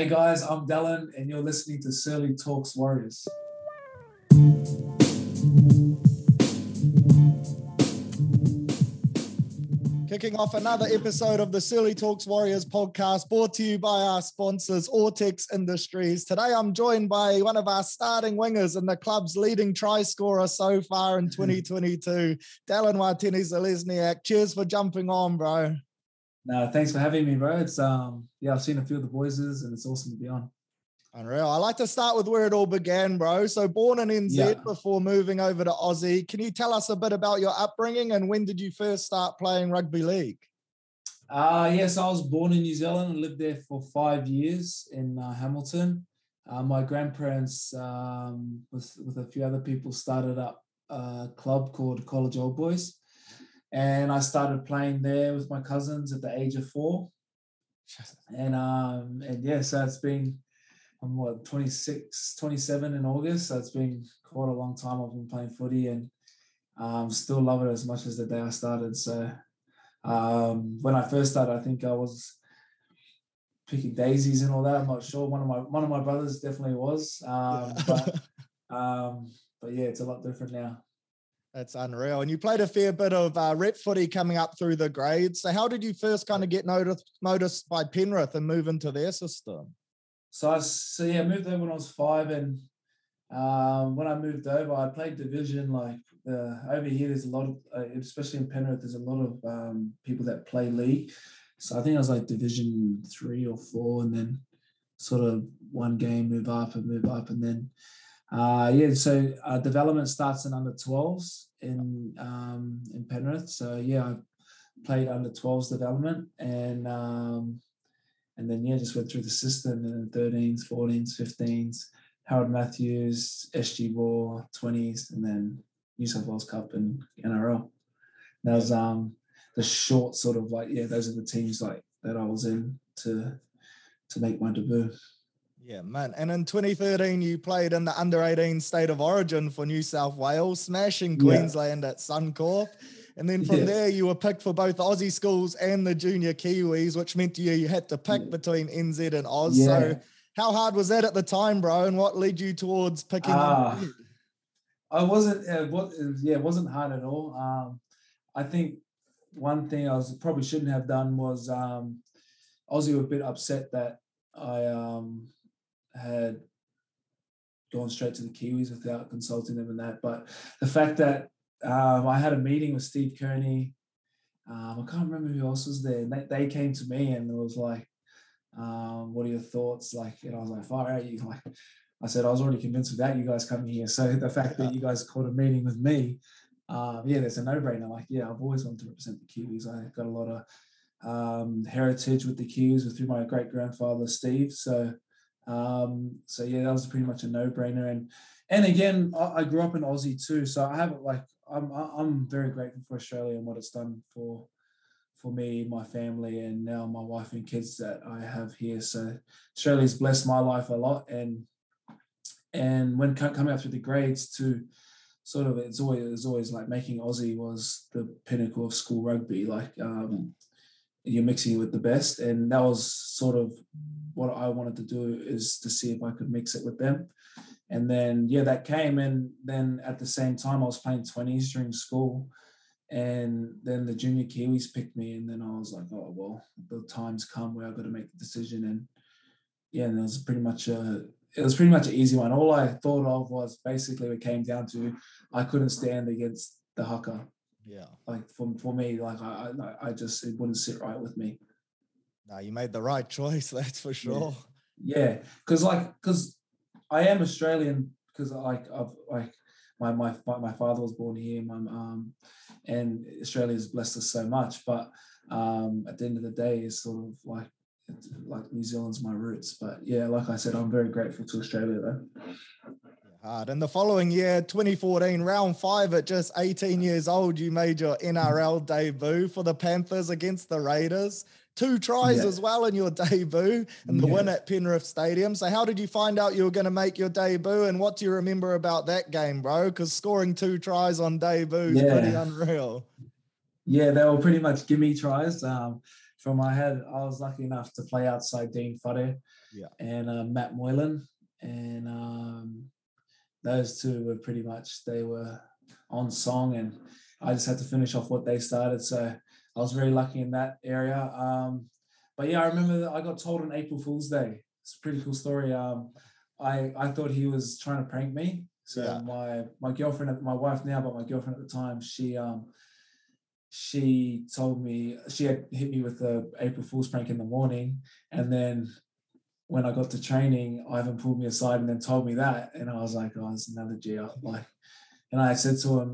Hey guys, I'm Dallin, and you're listening to Surly Talks Warriors. Kicking off another episode of the Surly Talks Warriors podcast brought to you by our sponsors, Ortex Industries. Today I'm joined by one of our starting wingers and the club's leading try scorer so far in 2022, Dallin Watene-Zelezniak. Cheers for jumping on, bro. No, thanks for having me, bro. It's um yeah, I've seen a few of the boys and it's awesome to be on. Unreal. I like to start with where it all began, bro. So born in NZ yeah. before moving over to Aussie. Can you tell us a bit about your upbringing and when did you first start playing rugby league? Uh, yes, I was born in New Zealand and lived there for five years in uh, Hamilton. Uh, my grandparents, um, with, with a few other people, started up a club called College Old Boys. And I started playing there with my cousins at the age of four. And um, and yeah, so it's been I'm what 26, 27 in August. So it's been quite a long time I've been playing footy and um, still love it as much as the day I started. So um, when I first started, I think I was picking daisies and all that. I'm not sure. One of my one of my brothers definitely was. Um, but um, but yeah, it's a lot different now. That's unreal. And you played a fair bit of uh, rep footy coming up through the grades. So how did you first kind of get noticed noticed by Penrith and move into their system? So I so yeah, I moved there when I was five, and um, when I moved over, I played division. Like uh, over here, there's a lot of, uh, especially in Penrith, there's a lot of um, people that play league. So I think I was like division three or four, and then sort of one game move up and move up, and then uh, yeah. So uh, development starts in under 12s in um, in Penrith. So yeah, I played under 12s development, and um, and then yeah, just went through the system and 13s, 14s, 15s, Harold Matthews, SG Ball, 20s, and then New South Wales Cup and NRL. That was um the short sort of like yeah, those are the teams like that I was in to to make my debut. Yeah, man. And in 2013, you played in the under 18 state of origin for New South Wales, smashing Queensland yeah. at Suncorp. And then from yeah. there, you were picked for both Aussie schools and the junior Kiwis, which meant you you had to pick between NZ and Oz. Yeah. So, how hard was that at the time, bro? And what led you towards picking? Uh, I wasn't. Uh, what, yeah, it wasn't hard at all. Um, I think one thing I was probably shouldn't have done was um, Aussie were a bit upset that I um, had gone straight to the Kiwis without consulting them and that. But the fact that um, I had a meeting with Steve Kearney. Um, I can't remember who else was there. And they, they came to me and it was like, um, what are your thoughts? Like, and I was like, fire out. You like, I said, I was already convinced without you guys coming here. So the fact that you guys called a meeting with me, um, yeah, there's a no-brainer. Like, yeah, I've always wanted to represent the Kiwis. I got a lot of um, heritage with the Kiwis through my great grandfather Steve. So, um, so yeah, that was pretty much a no-brainer. And and again, I, I grew up in Aussie too, so I have like I'm I'm very grateful for Australia and what it's done for for me, my family, and now my wife and kids that I have here. So Australia's blessed my life a lot, and and when coming out through the grades to sort of it's always it's always like making Aussie was the pinnacle of school rugby. Like um, you're mixing with the best, and that was sort of what I wanted to do is to see if I could mix it with them. And then yeah that came. And then at the same time i was playing 20s during school. And then the junior kiwis picked me. And then i was like oh well the time's come where i've got to make the decision. And yeah and it was pretty much a it was pretty much an easy one. All i thought of was basically it came down to i couldn't stand against the haka yeah like for, for me like i i, I just it wouldn't sit right with me no you made the right choice that's for sure yeah because yeah. like because I am Australian because like I've like my my my father was born here, my um, and Australia has blessed us so much. But um, at the end of the day, it's sort of like like New Zealand's my roots. But yeah, like I said, I'm very grateful to Australia though. Hard. And the following year, 2014, round five at just 18 years old, you made your NRL debut for the Panthers against the Raiders two tries yeah. as well in your debut and the yeah. win at Penrith Stadium. So, how did you find out you were going to make your debut, and what do you remember about that game, bro? Because scoring two tries on debut is yeah. pretty unreal. Yeah, they were pretty much gimme tries. Um, from my head, I was lucky enough to play outside Dean Whare yeah. and uh, Matt Moylan, and um, those two were pretty much they were on song, and I just had to finish off what they started. So I was very lucky in that area. Um, but yeah, I remember I got told on April Fool's Day. It's a pretty cool story. Um, I I thought he was trying to prank me. So Yeah. my my girlfriend, my wife now, but my girlfriend at the time, she um she told me she had hit me with the April Fool's prank in the morning, and then when I got to training, Ivan pulled me aside and then told me that, and I was like, "Oh, it's another G. Like, and I said to him,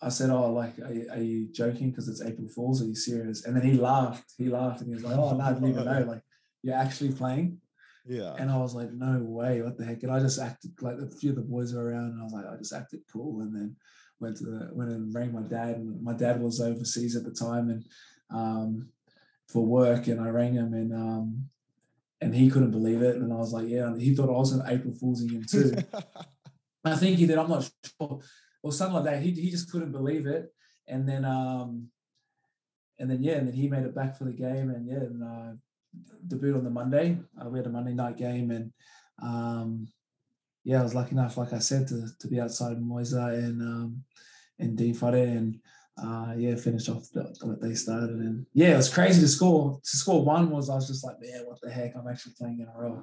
"I said, oh, like, are, you- are you joking? Because it's April Fools. Are you serious?" And then he laughed. He laughed and he was like, "Oh, no, I didn't even know. Like, you're actually playing." Yeah. And I was like, "No way! What the heck?" And I just acted like a few of the boys were around, and I was like, I just acted cool, and then went to the went and rang my dad, and my dad was overseas at the time, and um, for work, and I rang him, and um, and he couldn't believe it, and I was like, yeah, and he thought I was an April Fool's him too. I think he did. I'm not sure, or something like that. He he just couldn't believe it, and then um, and then yeah, and then he made it back for the game, and yeah, and uh, debut on the Monday. Uh, we had a Monday night game, and um, yeah, I was lucky enough, like I said, to to be outside Moisa and um, and Dean Whare, and uh, yeah, finished off the, what they started, and yeah, it was crazy to score. To score one was I was just like, man, what the heck? I'm actually playing in a row,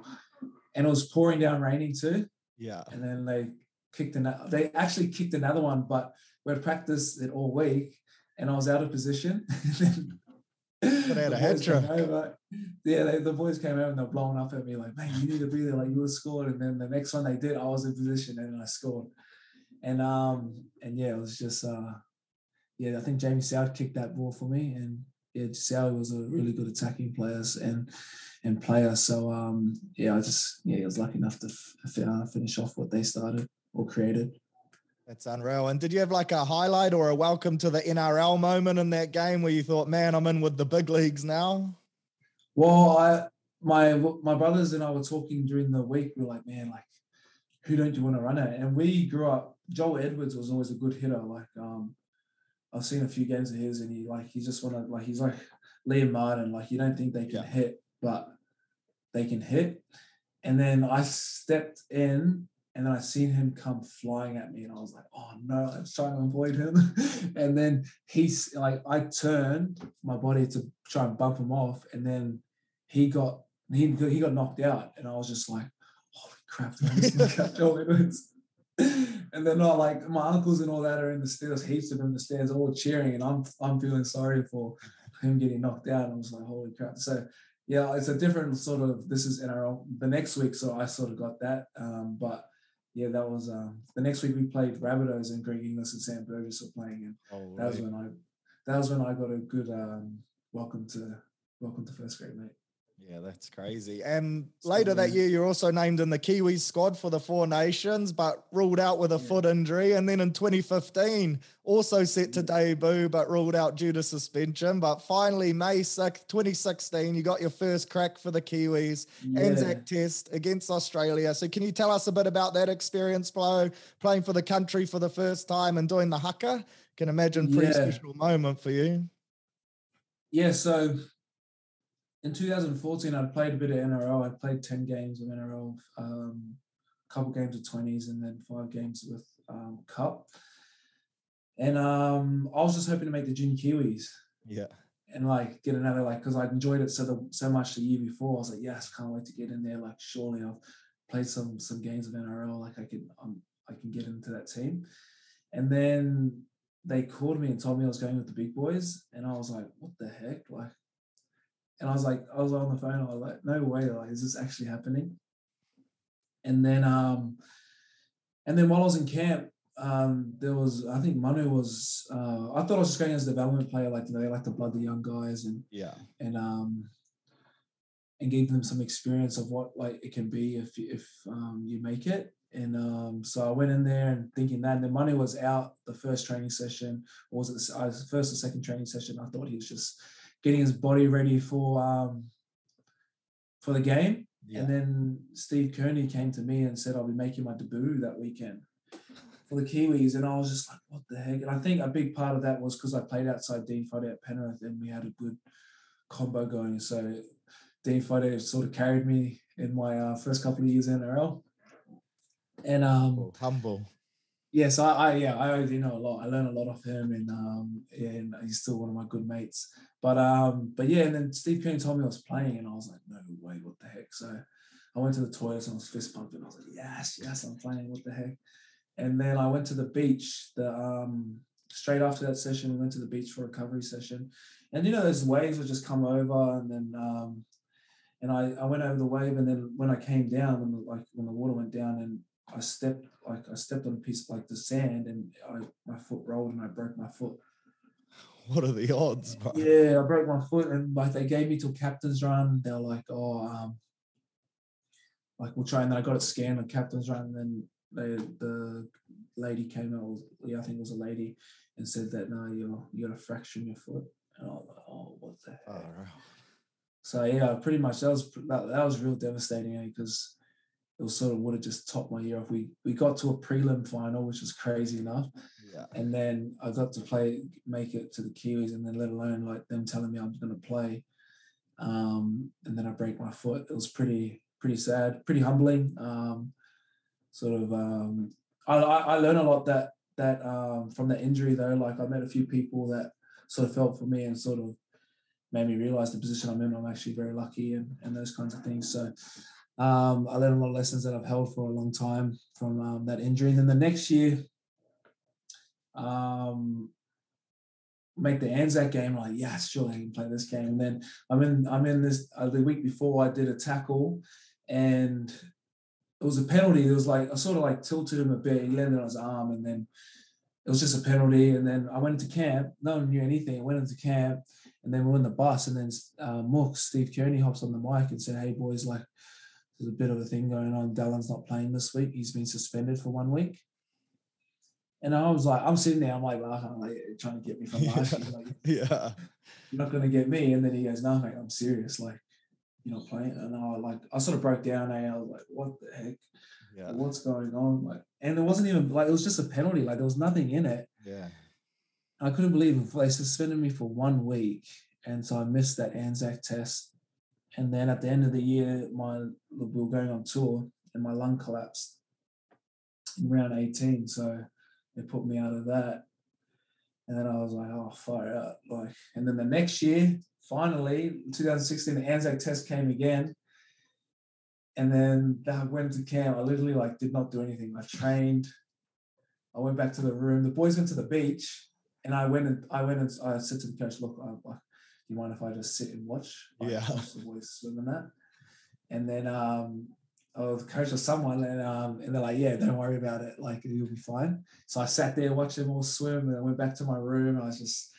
and it was pouring down, raining too yeah. and then they kicked another. They actually kicked another one, but we had practiced it all week, and I was out of position. But they had a trick. over. Yeah, they, the boys came over and they're blowing up at me like, "Man, you need to be there. Like you were scored." And then the next one they did, I was in position and I scored. And um and yeah, it was just uh yeah, I think Jamie Soward kicked that ball for me, and yeah, Soud was a really good attacking player and and player. So um yeah, I just yeah, I was lucky enough to f- finish off what they started or created. That's unreal. And did you have like a highlight or a welcome to the NRL moment in that game where you thought, man, I'm in with the big leagues now? Well, I my my brothers and I were talking during the week. We were like, man, like, who don't you want to run at? And we grew up. Joel Edwards was always a good hitter. Like, um, I've seen a few games of his, and he like he just want to like he's like Liam Martin. Like, you don't think they can Yeah. hit, but they can hit. And then I stepped in, and then I seen him come flying at me, and I was like, oh no, I'm trying to avoid him. and then he's like, I turned my body to try and bump him off, and then he got he got- he got knocked out, and I was just like, holy crap, did they're knock out Joel Edwards? And then all like my uncles and all that are in the stairs, heaps of them in the stairs, all cheering, and I'm I'm feeling sorry for him getting knocked out. I was like, holy crap. So yeah, it's a different sort of this is NRL. The next week, so I sort of got that. Um, but yeah, that was um the next week we played Rabbitohs and Greg Inglis and Sam Burgess were playing, and that was when I that was when I got a good um welcome to welcome to first grade, mate. Yeah, that's crazy. And So, later that year, you're also named in the Kiwis squad for the Four Nations, but ruled out with a Yeah. foot injury. And then in 2015, also set to mm. debut, but ruled out due to suspension. But finally, May 6th, 2016, you got your first crack for the Kiwis. Yeah. Anzac Test against Australia. So, can you tell us a bit about that experience, Flo, playing for the country for the first time and doing the haka? Can imagine pretty Yeah. special moment for you. Yeah, so in 2014, I'd played a bit of NRL. I'd played 10 games of NRL, um, a couple games of 20s, and then five games with um, Cup. And um, I was just hoping to make the Junior Kiwis Yeah. and like get another like because I enjoyed it so the, so much the year before. I was like, yes, can't wait to get in there. Like, surely I've played some some games of NRL. Like, I can um, I can get into that team. And then they called me and told me I was going with the big boys, and I was like, what the heck, like. And I was like, I was on the phone. I was like, no way, like, is this actually happening? And then, um, and then while I was in camp, um, there was I think Manu was. Uh, I thought I was just going as a development player, like they like to blood the young guys and Yeah. and um and gave them some experience of what like it can be if you- if um, you make it. And um, so I went in there and thinking that, and the money was out the first training session, or was it the uh, first or second training session? I thought he was just getting his body ready for um, for the game. Yeah. And then Steve Kearney came to me and said, I'll be making my debut that weekend for the Kiwis. And I was just like, what the heck? And I think a big part of that was because I played outside Dean Whare at Penrith and we had a good combo going. So Dean Whare sort of carried me in my uh, first couple of years in NRL. And um, humble. Yes, I, I yeah, I owe Dino a lot. I learned a lot of him, and um, and he's still one of my good mates. But um, but yeah, and then Steve Kearney told me I was playing, and I was like, no way, what the heck? So I went to the toilets and I was fist pumping. I was like, yes, yes, I'm playing. What the heck? And then I went to the beach. The um, straight after that session, we went to the beach for a recovery session, and you know, those waves would just come over, and then um, and I, I went over the wave, and then when I came down, when like when the water went down, and I stepped like I stepped on a piece of like the sand, and I my foot rolled, and I broke my foot. What are the odds, bro? Yeah, I broke my foot, and like they gave me till captain's run. They're like, oh, um, like we'll try, and then I got it scanned on captain's run, and then they, the lady came out, yeah, I think it was a lady, and said that no, you're you got a fracture in your foot, and I was like, oh, what the heck? Oh, so yeah, pretty much that was that, that was real devastating because eh, it was sort of would have just topped my year off. We we got to a prelim final, which was crazy enough. Yeah. And then I got to play, make it to the Kiwis, and then let alone like them telling me I'm going to play. Um, and then I break my foot. It was pretty pretty sad, pretty humbling. Um, sort of, um, I, I learned a lot that that um, from that injury though. Like I met a few people that sort of felt for me and sort of made me realize the position I'm in. I'm actually very lucky and, and those kinds of things. So um, I learned a lot of lessons that I've held for a long time from um, that injury. And then the next year, um, make the Anzac game. I'm like, yes, sure, I can play this game. And then I'm in, I'm in this uh, the week before I did a tackle, and it was a penalty. It was like I sort of like tilted him a bit. He landed on his arm, and then it was just a penalty. And then I went into camp. No one knew anything. I went into camp, and then we're in the bus, and then uh, Mook, Steve Kearney, hops on the mic and said, "Hey boys, like there's a bit of a thing going on. Dallin's not playing this week. He's been suspended for one week." And I was like, I'm sitting there, I'm like laughing, like trying to get me from last year. Like, yeah, you're not gonna get me. And then he goes, No, mate, I'm serious. Like, you're not playing. And I like, I sort of broke down. And I was like, What the heck? Yeah. What's going on? Like, and it wasn't even like it was just a penalty. Like, there was nothing in it. Yeah. I couldn't believe it. They suspended me for one week, and so I missed that Anzac test. And then at the end of the year, my we were going on tour, and my lung collapsed in round 18. So they put me out of that, and then I was like, "Oh, fire up!" Like, and then the next year, finally, 2016, the Anzac test came again, and then I went to camp. I literally like did not do anything. I trained. I went back to the room. The boys went to the beach, and I went and I went and I said to the coach, "Look, I, do you mind if I just sit and watch? Like, yeah, watch the boys swim and that." And then um, I was coach or someone, and um, and they're like, "Yeah, don't worry about it. Like you'll be fine." So I sat there watching them all swim, and I went back to my room. I was just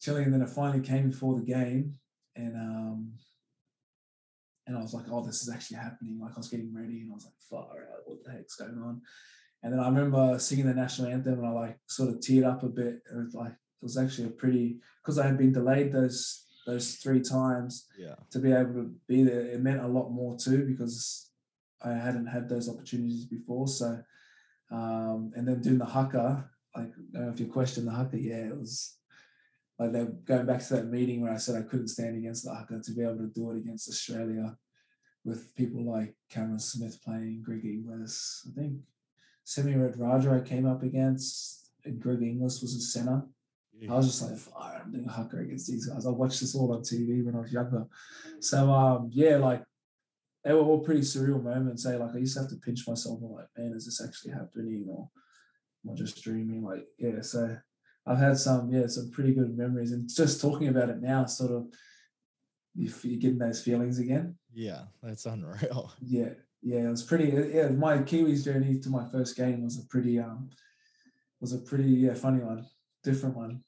chilling, and then it finally came before the game, and um, and I was like, "Oh, this is actually happening!" Like I was getting ready, and I was like, "Far out! What the heck's going on?" And then I remember singing the national anthem and I like sort of teared up a bit. And it was like it was actually a pretty because I had been delayed those those three times. Yeah. To be able to be there, it meant a lot more too because I hadn't had those opportunities before. So um, and then doing the haka, like I don't know if you question the haka, yeah, it was like they're going back to that meeting where I said I couldn't stand against the haka to be able to do it against Australia with people like Cameron Smith playing, Greg Inglis, I think Semi Radradra I came up against, Greg Inglis was a center. I was just like, fire, I'm doing a haka against these guys. I watched this all on TV when I was younger. So um, yeah, like they were all pretty surreal moments. Say, eh? like I used to have to pinch myself and like, man, is this actually happening or am I just dreaming? Like, yeah, so I've had some, yeah, some pretty good memories. And just talking about it now, sort of you're getting those feelings again. Yeah, that's unreal. Yeah, yeah, it was pretty. Yeah, my Kiwis journey to my first game was a pretty um was a pretty yeah funny one, different one.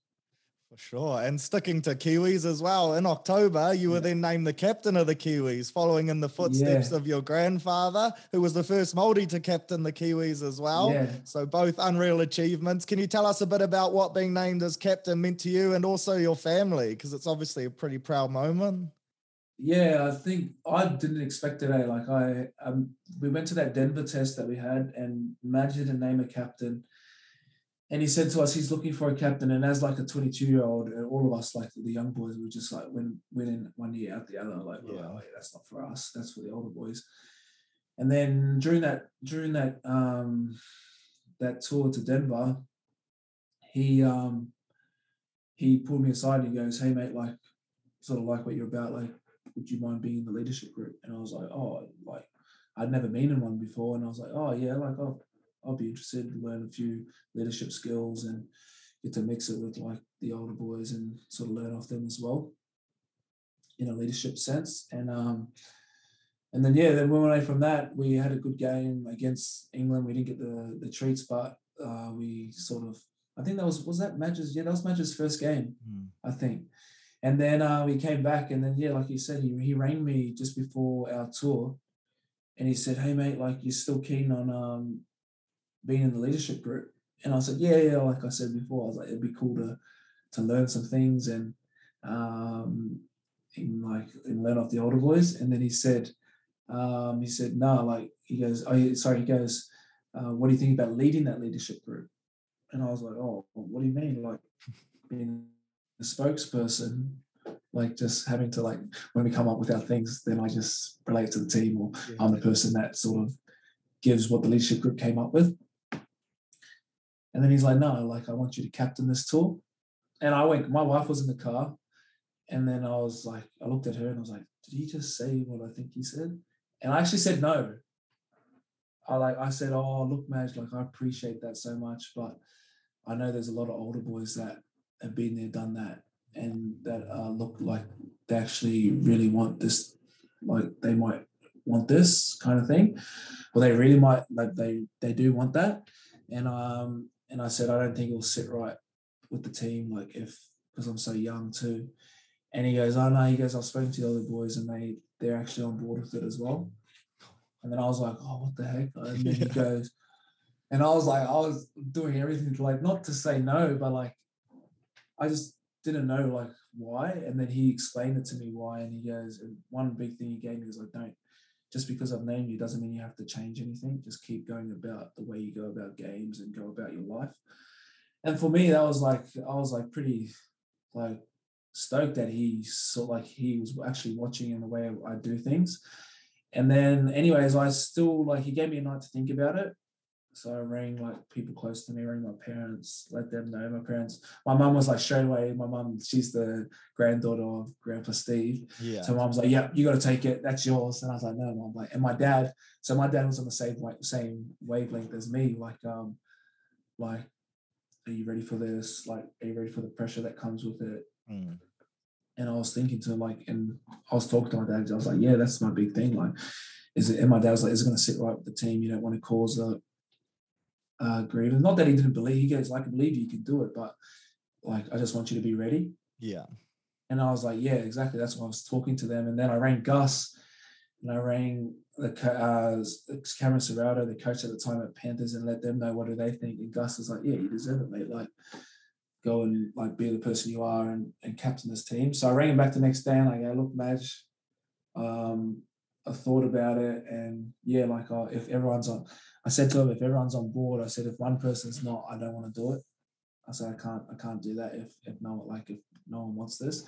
For sure. And sticking to Kiwis as well, in October, you were then named the captain of the Kiwis, following in the footsteps yeah. of your grandfather, who was the first Māori to captain the Kiwis as well. Yeah. So, both unreal achievements. Can you tell us a bit about what being named as captain meant to you and also your family? Because it's obviously a pretty proud moment. Yeah, I think I didn't expect it. Eh? Like I, um, we went to that Denver test that we had, and imagine to name a captain, and he said to us he's looking for a captain. And as like a 22 year old and all of us like the young boys were just like when went in one year out the other like, yeah. like that's not for us. That's for the older boys. And then during that during that um that tour to denver he um he pulled me aside and he goes hey mate like sort of like what you're about like would you mind being in the leadership group? And i was like oh like i'd never been in one before. And i was like oh yeah like oh I'll be interested to learn a few leadership skills and get to mix it with like the older boys and sort of learn off them as well in a leadership sense. And um and then yeah, then we went away from that. We had a good game against England. We didn't get the the treats, but uh, we sort of I think that was was that Madge's yeah that was Madge's first game mm. I think. And then uh, we came back, and then yeah, like you said, he he rang me just before our tour, and he said, "Hey mate, like you're still keen on um, being in the leadership group. And I said, yeah, yeah, like I said before, I was like, it'd be cool to to learn some things and um and like and learn off the older boys. And then he said, um, he said, no, nah, like he goes, oh sorry, he goes, uh, what do you think about leading that leadership group? And I was like, oh, what do you mean? Like being a spokesperson, like just having to like when we come up with our things, then I just relate to the team or yeah. I'm the person that sort of gives what the leadership group came up with. And then he's like, no, like I want you to captain this tour. And I went, my wife was in the car. And then I was like, I looked at her and I was like, did he just say what I think he said? And I actually said no. I like I said, oh look, Madge, like I appreciate that so much, but I know there's a lot of older boys that have been there, done that, and that uh, look like they actually really want this, like they might want this kind of thing, or they really might like they they do want that, and um and I said, I don't think it'll sit right with the team, like if because I'm so young too. And he goes, Oh no, he goes, I've spoken to the other boys and they they're actually on board with it as well. And then I was like, Oh, what the heck? And then he goes, and I was like, I was doing everything to like not to say no, but like I just didn't know like why. And then he explained it to me why. And he goes, and one big thing he gave me was like, don't just because I've named you doesn't mean you have to change anything. Just keep going about the way you go about games and go about your life. And for me, that was like I was like pretty like stoked that he saw like he was actually watching in the way I do things. And then, anyways, I still like he gave me a night to think about it. So I rang like people close to me, rang my parents, let them know. My parents, my mum was like straight away. My mum, she's the granddaughter of Grandpa Steve. Yeah. So mom's like, "Yeah, you got to take it. That's yours." And I was like, "No, mom." Like, and my dad. So my dad was on the same same wavelength as me. Like, um, like, are you ready for this? Like, are you ready for the pressure that comes with it? Mm. And I was thinking to him, like, and I was talking to my dad. I was like, "Yeah, that's my big thing. Like, is it?" And my dad was like, "Is it going to sit right with the team? You don't want to cause a uh, grievance. Not that he didn't believe. He goes, "I can believe you can do it, but like I just want you to be ready." Yeah. And I was like, "Yeah, exactly." That's why I was talking to them, and then I rang Gus, and I rang the uh, Cameron Ciraldo, the coach at the time at Panthers, and let them know what do they think. And Gus was like, "Yeah, you deserve it, mate. Like, go and like be the person you are and, and captain this team." So I rang him back the next day, and I go, "Look, Madge, um, I thought about it, and yeah, like uh, if everyone's on." I said to him, if everyone's on board, I said if one person's not, I don't want to do it. I said I can't, I can't do that if if no one like if no one wants this.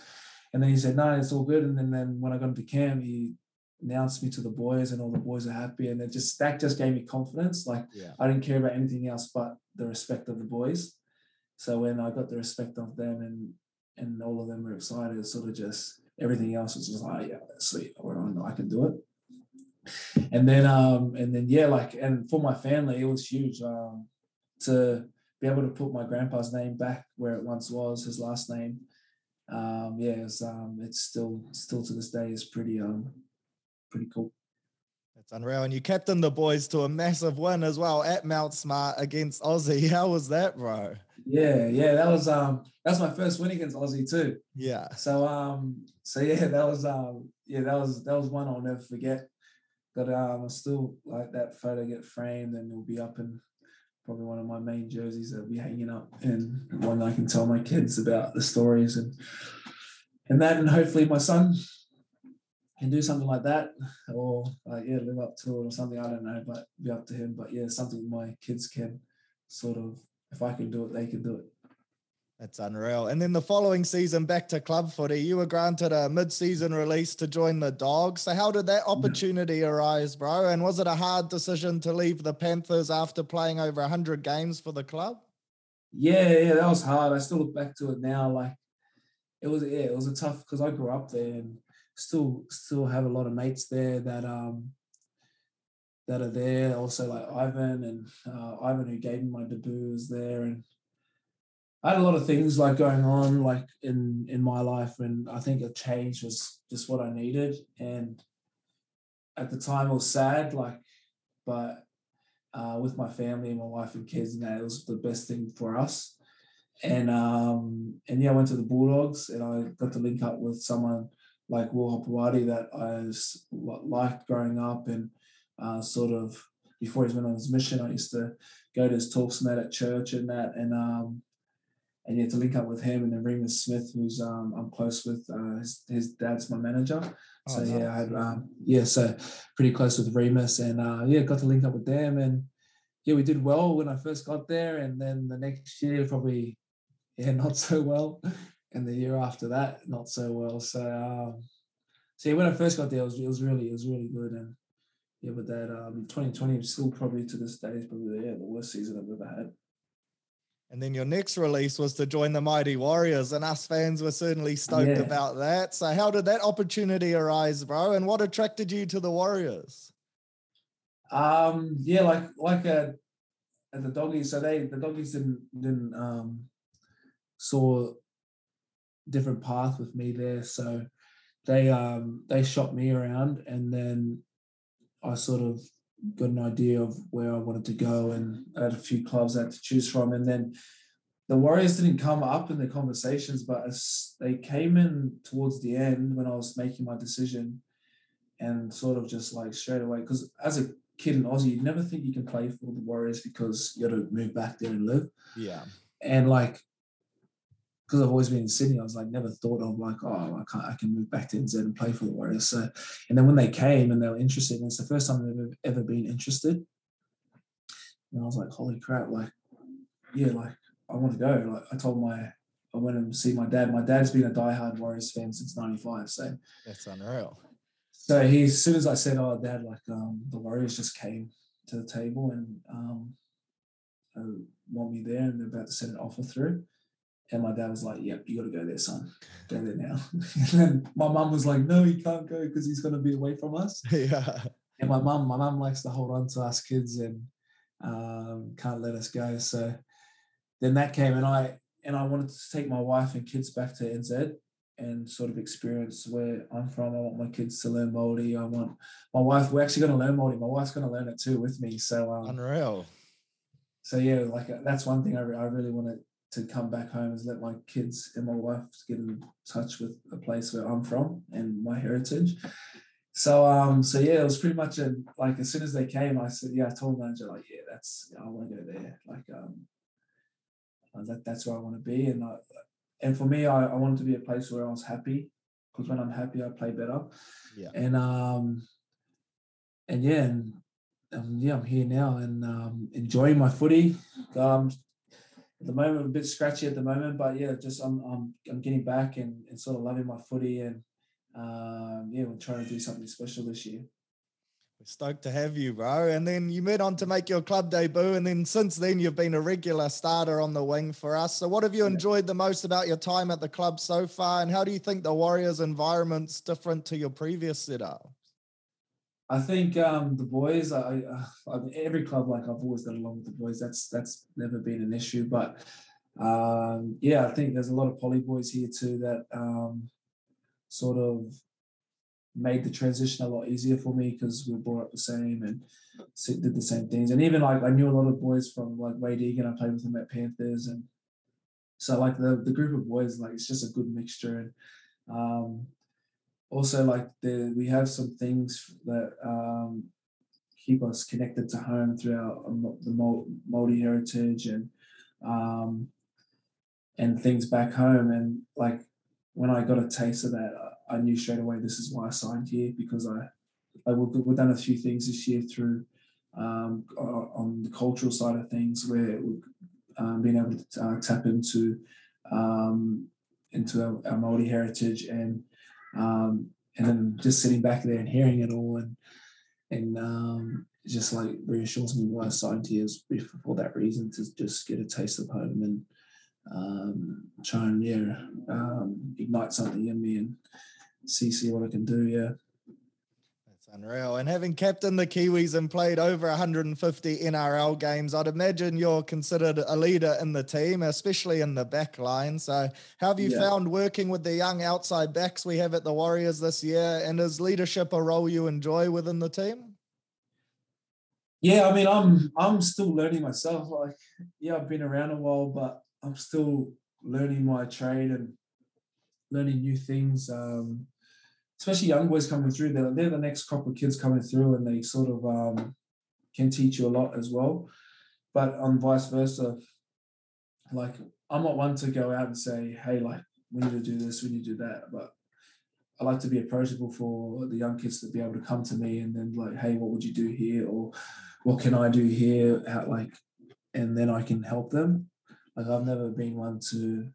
And then he said, no, it's all good. And then, then when I got into camp, he announced me to the boys, and all the boys are happy. And it just that just gave me confidence. Like yeah. I didn't care about anything else but the respect of the boys. So when I got the respect of them, and and all of them were excited, sort of just everything else was just like, yeah, sweet, I can do it. And then um and then yeah like and for my family it was huge um to be able to put my grandpa's name back where it once was his last name. Um yeah it's um it's still still to this day is pretty um pretty cool that's unreal. And you captained the boys to a massive win as well at mount smart against aussie. How was that bro? Yeah yeah that was um that's my first win against aussie too. Yeah. So um so yeah that was um yeah that was that was one i'll never forget. But um, I still like that photo get framed and it'll be up in probably one of my main jerseys that'll be hanging up and one I can tell my kids about the stories and and that and hopefully my son can do something like that or uh, yeah live up to it or something I don't know but be up to him but yeah something my kids can sort of if I can do it, they can do it. That's unreal. And then the following season, back to club footy, you were granted a mid-season release to join the Dogs. So how did that opportunity arise, bro? And was it a hard decision to leave the Panthers after playing over 100 games for the club? Yeah, yeah, that was hard. I still look back to it now. Like it was, yeah, it was a tough because I grew up there and still, still have a lot of mates there that um that are there. Also like Ivan and uh, Ivan who gave me my debut was there. And I had a lot of things like going on like in in my life and I think a change was just what I needed. And at the time it was sad like but uh, with my family and my wife and kids and that it was the best thing for us. And um and yeah I went to the Bulldogs and I got to link up with someone like Hopoate that I liked growing up and uh, sort of before he went on his mission I used to go to his talks and that at church and that and um and yeah, to link up with him and then Reimis Smith, who's um, I'm close with. Uh, his, his dad's my manager, oh, so nice. yeah, I had um, yeah, so pretty close with Reimis, and uh, yeah, got to link up with them, and yeah, we did well when I first got there, and then the next year probably yeah, not so well, and the year after that not so well. So um, so yeah, when I first got there, it was, it was really it was really good, and yeah, but that um, 2020 still probably to this day is probably yeah, the worst season I've ever had. And then your next release was to join the Mighty Warriors, and us fans were certainly stoked yeah. about that. So, how did that opportunity arise, bro? And what attracted you to the Warriors? Um, yeah, like like uh, at the doggies. So they the doggies didn't didn't um saw different path with me there. So they um they shot me around, and then I sort of got an idea of where I wanted to go and I had a few clubs I had to choose from. And then the Warriors didn't come up in the conversations, but as they came in towards the end when I was making my decision and sort of just like straight away. Because as a kid in Aussie, you never think you can play for the Warriors because you got to move back there and live. Yeah. And like because I've always been in Sydney, I was like never thought of like, oh, I can't, I can move back to NZ and play for the Warriors. So, and then when they came and they were interested, and it's the first time they've ever, ever been interested. And I was like, holy crap, like, yeah, like I want to go. Like I told my, I went and see my dad. My dad's been a diehard Warriors fan since '95. So that's unreal. So he, as soon as I said, "Oh, Dad, like um, the Warriors just came to the table and um, want me there, and they're about to send an offer through," And my dad was like, "Yep, you got to go there, son. Go there now." and then my mum was like, "No, he can't go because he's going to be away from us." Yeah. And my mum, my mum likes to hold on to us kids and um, can't let us go. So then that came, and I and I wanted to take my wife and kids back to NZ and sort of experience where I'm from. I want my kids to learn Māori. I want my wife. We're actually going to learn Māori. My wife's going to learn it too with me. So um, unreal. So yeah, like that's one thing I, I really want to to come back home is let my kids and my wife get in touch with a place where I'm from and my heritage. So um so yeah, it was pretty much a like as soon as they came, I said, yeah, I told manager like, yeah, that's I want to go there. Like um uh, that that's where I want to be. And I, and for me, I, I wanted to be a place where I was happy because when I'm happy, I play better. Yeah. And um and yeah, and um, yeah, I'm here now and um, enjoying my footy. Um, at the moment, a bit scratchy at the moment, but yeah, just I'm I'm, I'm getting back and, and sort of loving my footy and um, yeah, we're trying to do something special this year. We're stoked to have you, bro. And then you went on to make your club debut, and then since then you've been a regular starter on the wing for us. So, what have you enjoyed the most about your time at the club so far, and how do you think the Warriors' environment's different to your previous setup? I think um, the boys. I, I, every club like I've always got along with the boys. That's that's never been an issue. But um, yeah, I think there's a lot of poly boys here too that um, sort of made the transition a lot easier for me because we were brought up the same and did the same things. And even like I knew a lot of boys from like Wayde Egan. I played with them at Panthers, and so like the the group of boys like it's just a good mixture. And um, also like the we have some things that um, keep us connected to home throughout um, the Māori heritage and um, and things back home. And like when I got a taste of that, I knew straight away this is why I signed here because I, I we've done a few things this year through um, on the cultural side of things where um, being able to uh, tap into um, into our, our Maori heritage and um, and then just sitting back there and hearing it all and and um, just like reassures me why I signed here is for that reason to just get a taste of home and um, try and yeah um, ignite something in me and see see what I can do. Yeah. Unreal. And having captained the Kiwis and played over 150 NRL games, I'd imagine you're considered a leader in the team, especially in the back line. So, how have you yeah. found working with the young outside backs we have at the Warriors this year? And is leadership a role you enjoy within the team? Yeah, I mean, I'm I'm still learning myself. Like, yeah, I've been around a while, but I'm still learning my trade and learning new things. Um, especially young boys coming through, they're, they're the next crop of kids coming through, and they sort of um, can teach you a lot as well. But on vice versa, like I'm not one to go out and say, "Hey, like we need to do this, we need to do that," but I like to be approachable for the young kids to be able to come to me and then like, "Hey, what would you do here?" or "What can I do here?" How, like, and then I can help them like I've never been one to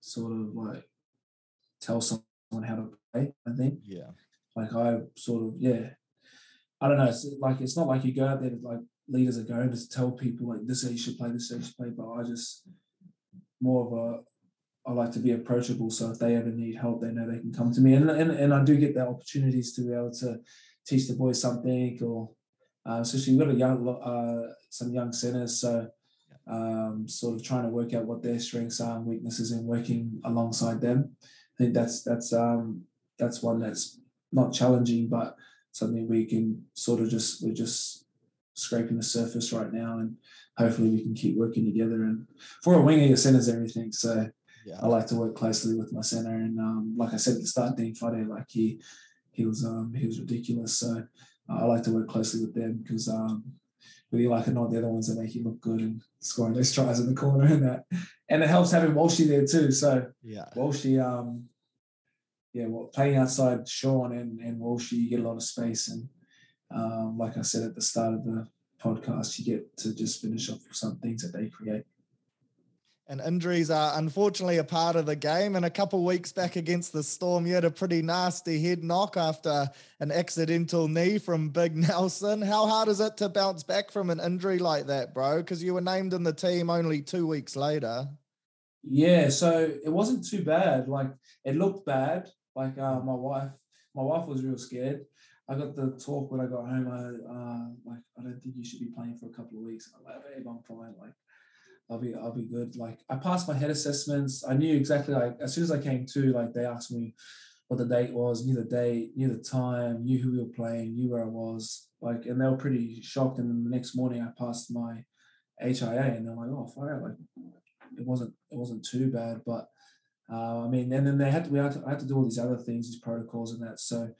sort of like tell someone how to play. I think. Yeah. Like I sort of yeah. I don't know. It's like it's not like you go out there to, like leaders are going to tell people like this is how you should play, this is how you should play. But I just more of a I like to be approachable. So if they ever need help, they know they can come to me. And and, and I do get the opportunities to be able to teach the boys something or uh, especially we've got a young uh, some young centers. So um, sort of trying to work out what their strengths are and weaknesses and working alongside them. I think that's that's um, that's one that's not challenging, but something we can sort of just we're just scraping the surface right now, and hopefully we can keep working together. And for a winger, your center's everything. So yeah. I like to work closely with my center, and um, like I said at the start, Dean Whare, like he he was um, he was ridiculous. So uh, I like to work closely with them because um, whether you like it or not, they're the ones that make you look good and scoring those tries in the corner and that. And it helps having Walshy there too. So yeah, Walshy, um, yeah, well, playing outside Sean and, and Walshy, you get a lot of space. And um, like I said at the start of the podcast, you get to just finish off some things that they create and injuries are unfortunately a part of the game. And a couple weeks back against the Storm, you had a pretty nasty head knock after an accidental knee from Big Nelson. How hard is it to bounce back from an injury like that, bro? Because you were named in the team only two weeks later. Yeah, so it wasn't too bad. Like it looked bad. Like uh, my wife, my wife was real scared. I got the talk when I got home. I uh, like I don't think you should be playing for a couple of weeks. I'm like, babe, I'm fine. Like I'll be I'll be good. Like I passed my head assessments. I knew exactly like as soon as I came to, like they asked me what the date was, knew the date, knew the time, knew who we were playing, knew where I was. Like and they were pretty shocked. And then the next morning I passed my HIA and they're like, oh fire, like it wasn't it wasn't too bad. But uh, I mean, and then they had to we had to, I had to do all these other things, these protocols and that. So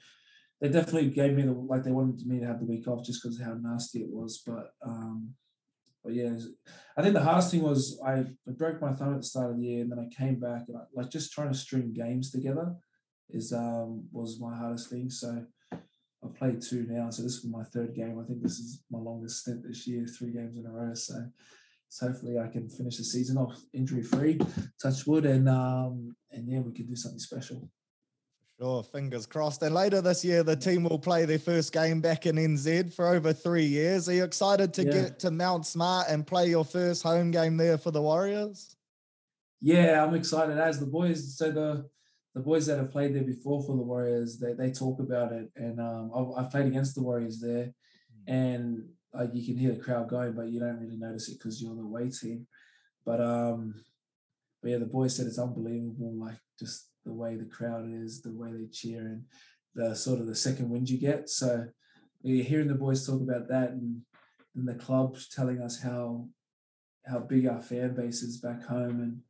they definitely gave me the like they wanted me to have the week off just because of how nasty it was. But um but yeah, I think the hardest thing was I, I broke my thumb at the start of the year, and then I came back and I, like just trying to string games together is um was my hardest thing. So I've played two now, so this is my third game. I think this is my longest stint this year, three games in a row. So, so hopefully I can finish the season off injury free, touch wood, and um and yeah, we can do something special. Sure, fingers crossed. And later this year, the team will play their first game back in NZ for over three years. Are you excited to yeah. get to Mount Smart and play your first home game there for the Warriors? Yeah, I'm excited as the boys. So the the boys that have played there before for the Warriors, they, they talk about it, and um, I've, I've, played against the Warriors there, hmm. and like you can hear the crowd going, but you don't really notice it because you're the away team. But um, but yeah, the boys said it's unbelievable. Like just the way the crowd is, the way they cheer, and the sort of the second wind you get. So you're hearing the boys talk about that, and, and the club telling us how how big our fan base is back home, and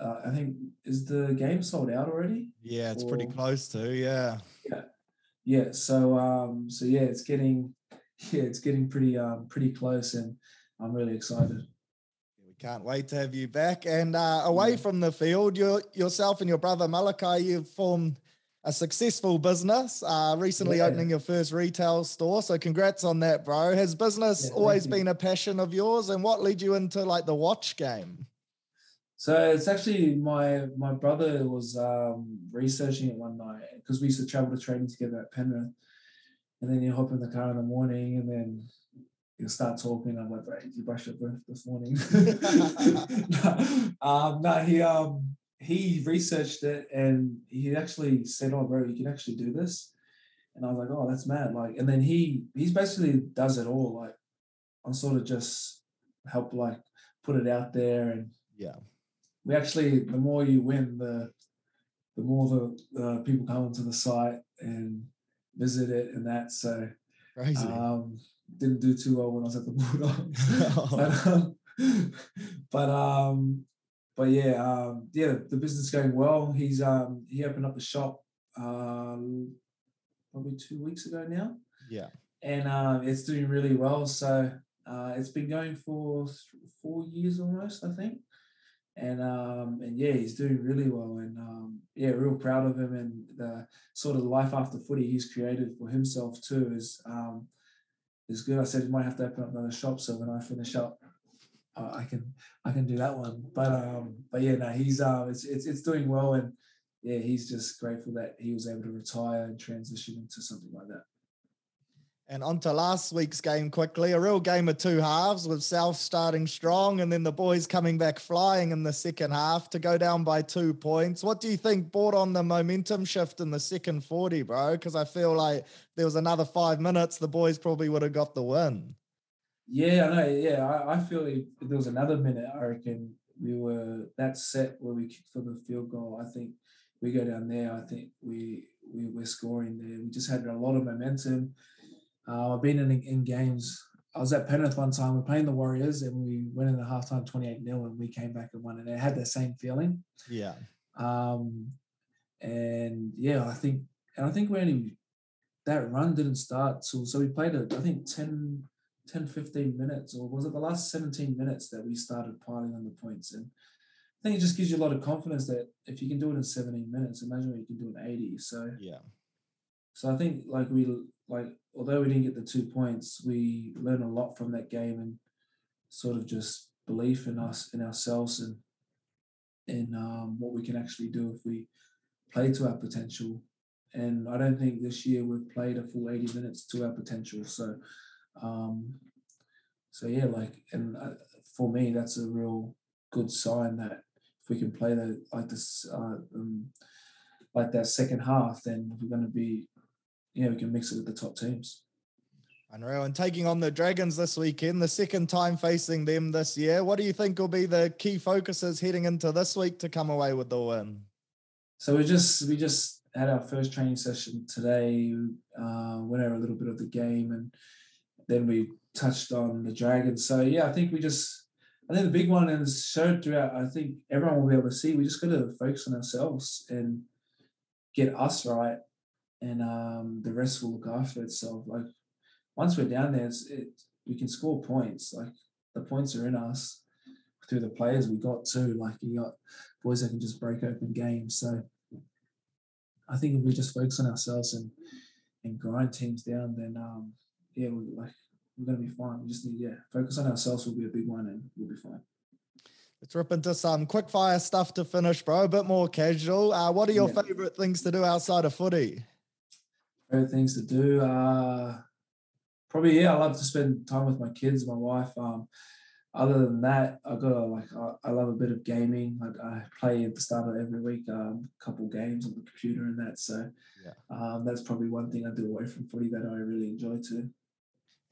uh, I think is the game sold out already? Yeah, it's or, pretty close to yeah. Yeah, yeah. So um, so yeah, it's getting yeah, it's getting pretty um pretty close, and I'm really excited. We can't wait to have you back. And uh, away from the field, you yourself and your brother Malakai, you've formed a successful business, uh, recently yeah. opening your first retail store. So congrats on that, bro. Has business yeah, always been a passion of yours? And what led you into like the watch game? So it's actually my my brother was um, researching it one night because we used to travel to training together at Penrith, and then you hop in the car in the morning, and then you start talking. I'm like, "Did you brush your breath this morning?" no, um, no, he um he researched it and he actually said, "Oh, bro, you can actually do this." And I was like, "Oh, that's mad!" Like, and then he he's basically does it all. Like, I'm sort of just help like put it out there and yeah. We actually, the more you win, the the more the uh, people come onto the site and visit it and that. So, Crazy. Um, didn't do too well when I was at the Bulldogs. but, um, but um, but yeah, um, yeah, the business is going well. He's um, he opened up the shop um, probably two weeks ago now. Yeah, and uh, it's doing really well. So uh, it's been going for four years almost, I think. And um, and yeah, he's doing really well, and um, yeah, real proud of him and the sort of life after footy he's created for himself too is um, is good. I said he might have to open up another shop, so when I finish up, uh, I can I can do that one. But um, but yeah, no, he's uh, it's it's it's doing well, and yeah, he's just grateful that he was able to retire and transition into something like that. And on to last week's game quickly. A real game of two halves with South starting strong and then the boys coming back flying in the second half to go down by two points. What do you think brought on the momentum shift in the second 40, bro? Because I feel like there was another five minutes, the boys probably would have got the win. Yeah, I know. Yeah, I, I feel if there was another minute, I reckon we were that set where we kicked for the field goal. I think we go down there. I think we we were scoring there. We just had a lot of momentum. Uh, I've been in, in games. I was at Penrith one time. We're playing the Warriors, and we went in the halftime twenty eight 0 and we came back and won. And it had that same feeling. Yeah. Um, and yeah, I think, and I think we only that run didn't start so so we played it. I think 10, 10, 15 minutes, or was it the last 17 minutes that we started piling on the points? And I think it just gives you a lot of confidence that if you can do it in 17 minutes, imagine what you can do in 80. So yeah. So I think like we like although we didn't get the two points, we learned a lot from that game and sort of just belief in us in ourselves and in um, what we can actually do if we play to our potential. And I don't think this year we've played a full 80 minutes to our potential. So um, so yeah, like, and uh, for me, that's a real good sign that if we can play the, like this, uh, um, like that second half, then we're going to be, yeah, we can mix it with the top teams. Unreal. And taking on the Dragons this weekend, the second time facing them this year. What do you think will be the key focuses heading into this week to come away with the win? So we just we just had our first training session today. Uh, went over a little bit of the game and then we touched on the Dragons. So yeah, I think we just I think the big one is showed throughout. I think everyone will be able to see. We just got to focus on ourselves and get us right, and um, the rest will look after itself. Like once we're down there, it's, it we can score points. Like the points are in us through the players we got too. Like you got boys that can just break open games. So I think if we just focus on ourselves and and grind teams down, then um, yeah, we like we're gonna be fine. We just need yeah, focus on ourselves will be a big one, and we'll be fine. Let's rip into some quick fire stuff to finish, bro. A bit more casual. Uh, what are your yeah. favorite things to do outside of footy? Things to do? Uh, probably yeah. I love to spend time with my kids, my wife. Um, other than that, I got a, like I, I, love a bit of gaming. I, I, play at the start of every week um, a couple games on the computer and that. So yeah. um, that's probably one thing I do away from footy that I really enjoy too.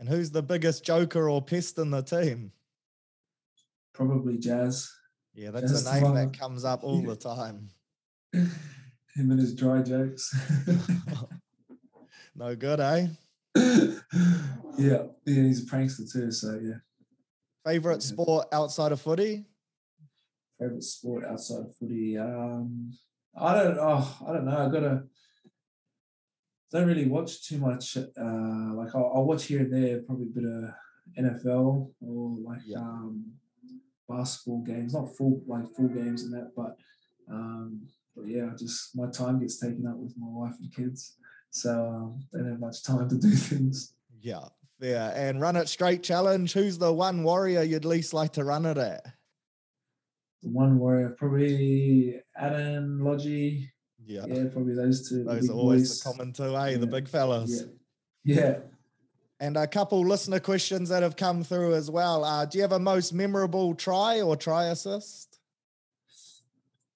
And who's the biggest joker or pest in the team? Probably Jazz. Yeah, that's Jazz a name that comes up all the time. Him and his dry jokes. no good, eh? yeah, yeah, he's a prankster too. So yeah. Favorite sport outside of footy? Favorite sport outside of footy? Um, I don't. Oh, I don't know. I gotta don't really watch too much. Uh, like I'll, I'll, watch here and there, probably a bit of NFL or like yeah. um, basketball games, not full like full games and that, but um, but yeah, just my time gets taken up with my wife and kids, so um, don't have much time to do things. Yeah, fair. And run it straight challenge. Who's the one warrior you'd least like to run it at? The one warrior, probably Adam Logie. Yeah, yeah, probably those two. Those are always boys. the common two, eh? Yeah. The big fellas. Yeah. yeah. And a couple listener questions that have come through as well. Uh, do you have a most memorable try or try assist?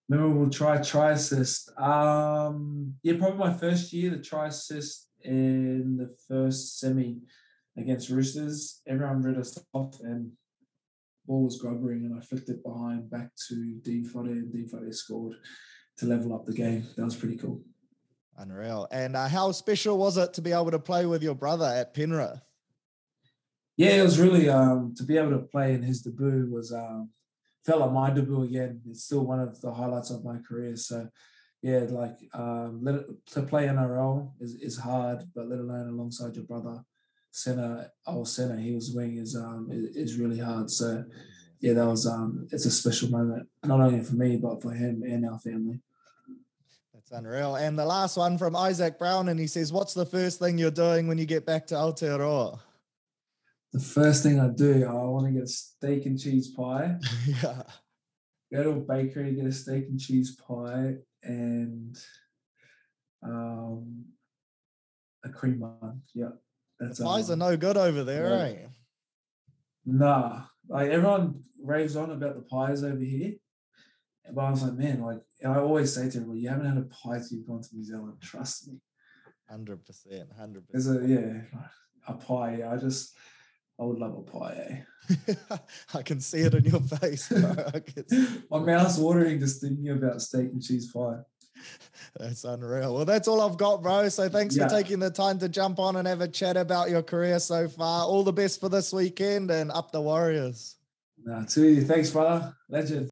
Memorable try, try assist. Um, yeah, probably my first year, the try assist in the first semi against Roosters. Everyone read us off and ball was grubbering and I flicked it behind back to Dean Whare and Dean Whare scored to level up the game. That was pretty cool. Unreal. And uh, how special was it to be able to play with your brother at Penrith? Yeah, it was really um, to be able to play in his debut was um, felt like my debut again. It's still one of the highlights of my career. So yeah, like um, let it, to play NRL is, is hard, but let alone alongside your brother, center, our center, he was wing is um is, is really hard. So yeah, that was um it's a special moment, not only for me but for him and our family. That's unreal. And the last one from Isaac Brown, and he says, "What's the first thing you're doing when you get back to Aotearoa?" The first thing I do, I want to get a steak and cheese pie. yeah. Go to a bakery, get a steak and cheese pie, and um, a cream bun. Yeah, that's pies um, are no good over there, yeah. eh? Nah, like everyone raves on about the pies over here, but I was like, man, like I always say to everyone, you haven't had a pie till you've gone to New Zealand. Trust me. Hundred percent, hundred percent. a yeah, a pie. I just I would love a pie. Eh? I can see it in your face. My mouth's watering just thinking about steak and cheese pie. That's unreal. Well, that's all I've got, bro. So thanks yeah. for taking the time to jump on and have a chat about your career so far. All the best for this weekend and up the Warriors. Nah, too. Thanks, brother. Legend.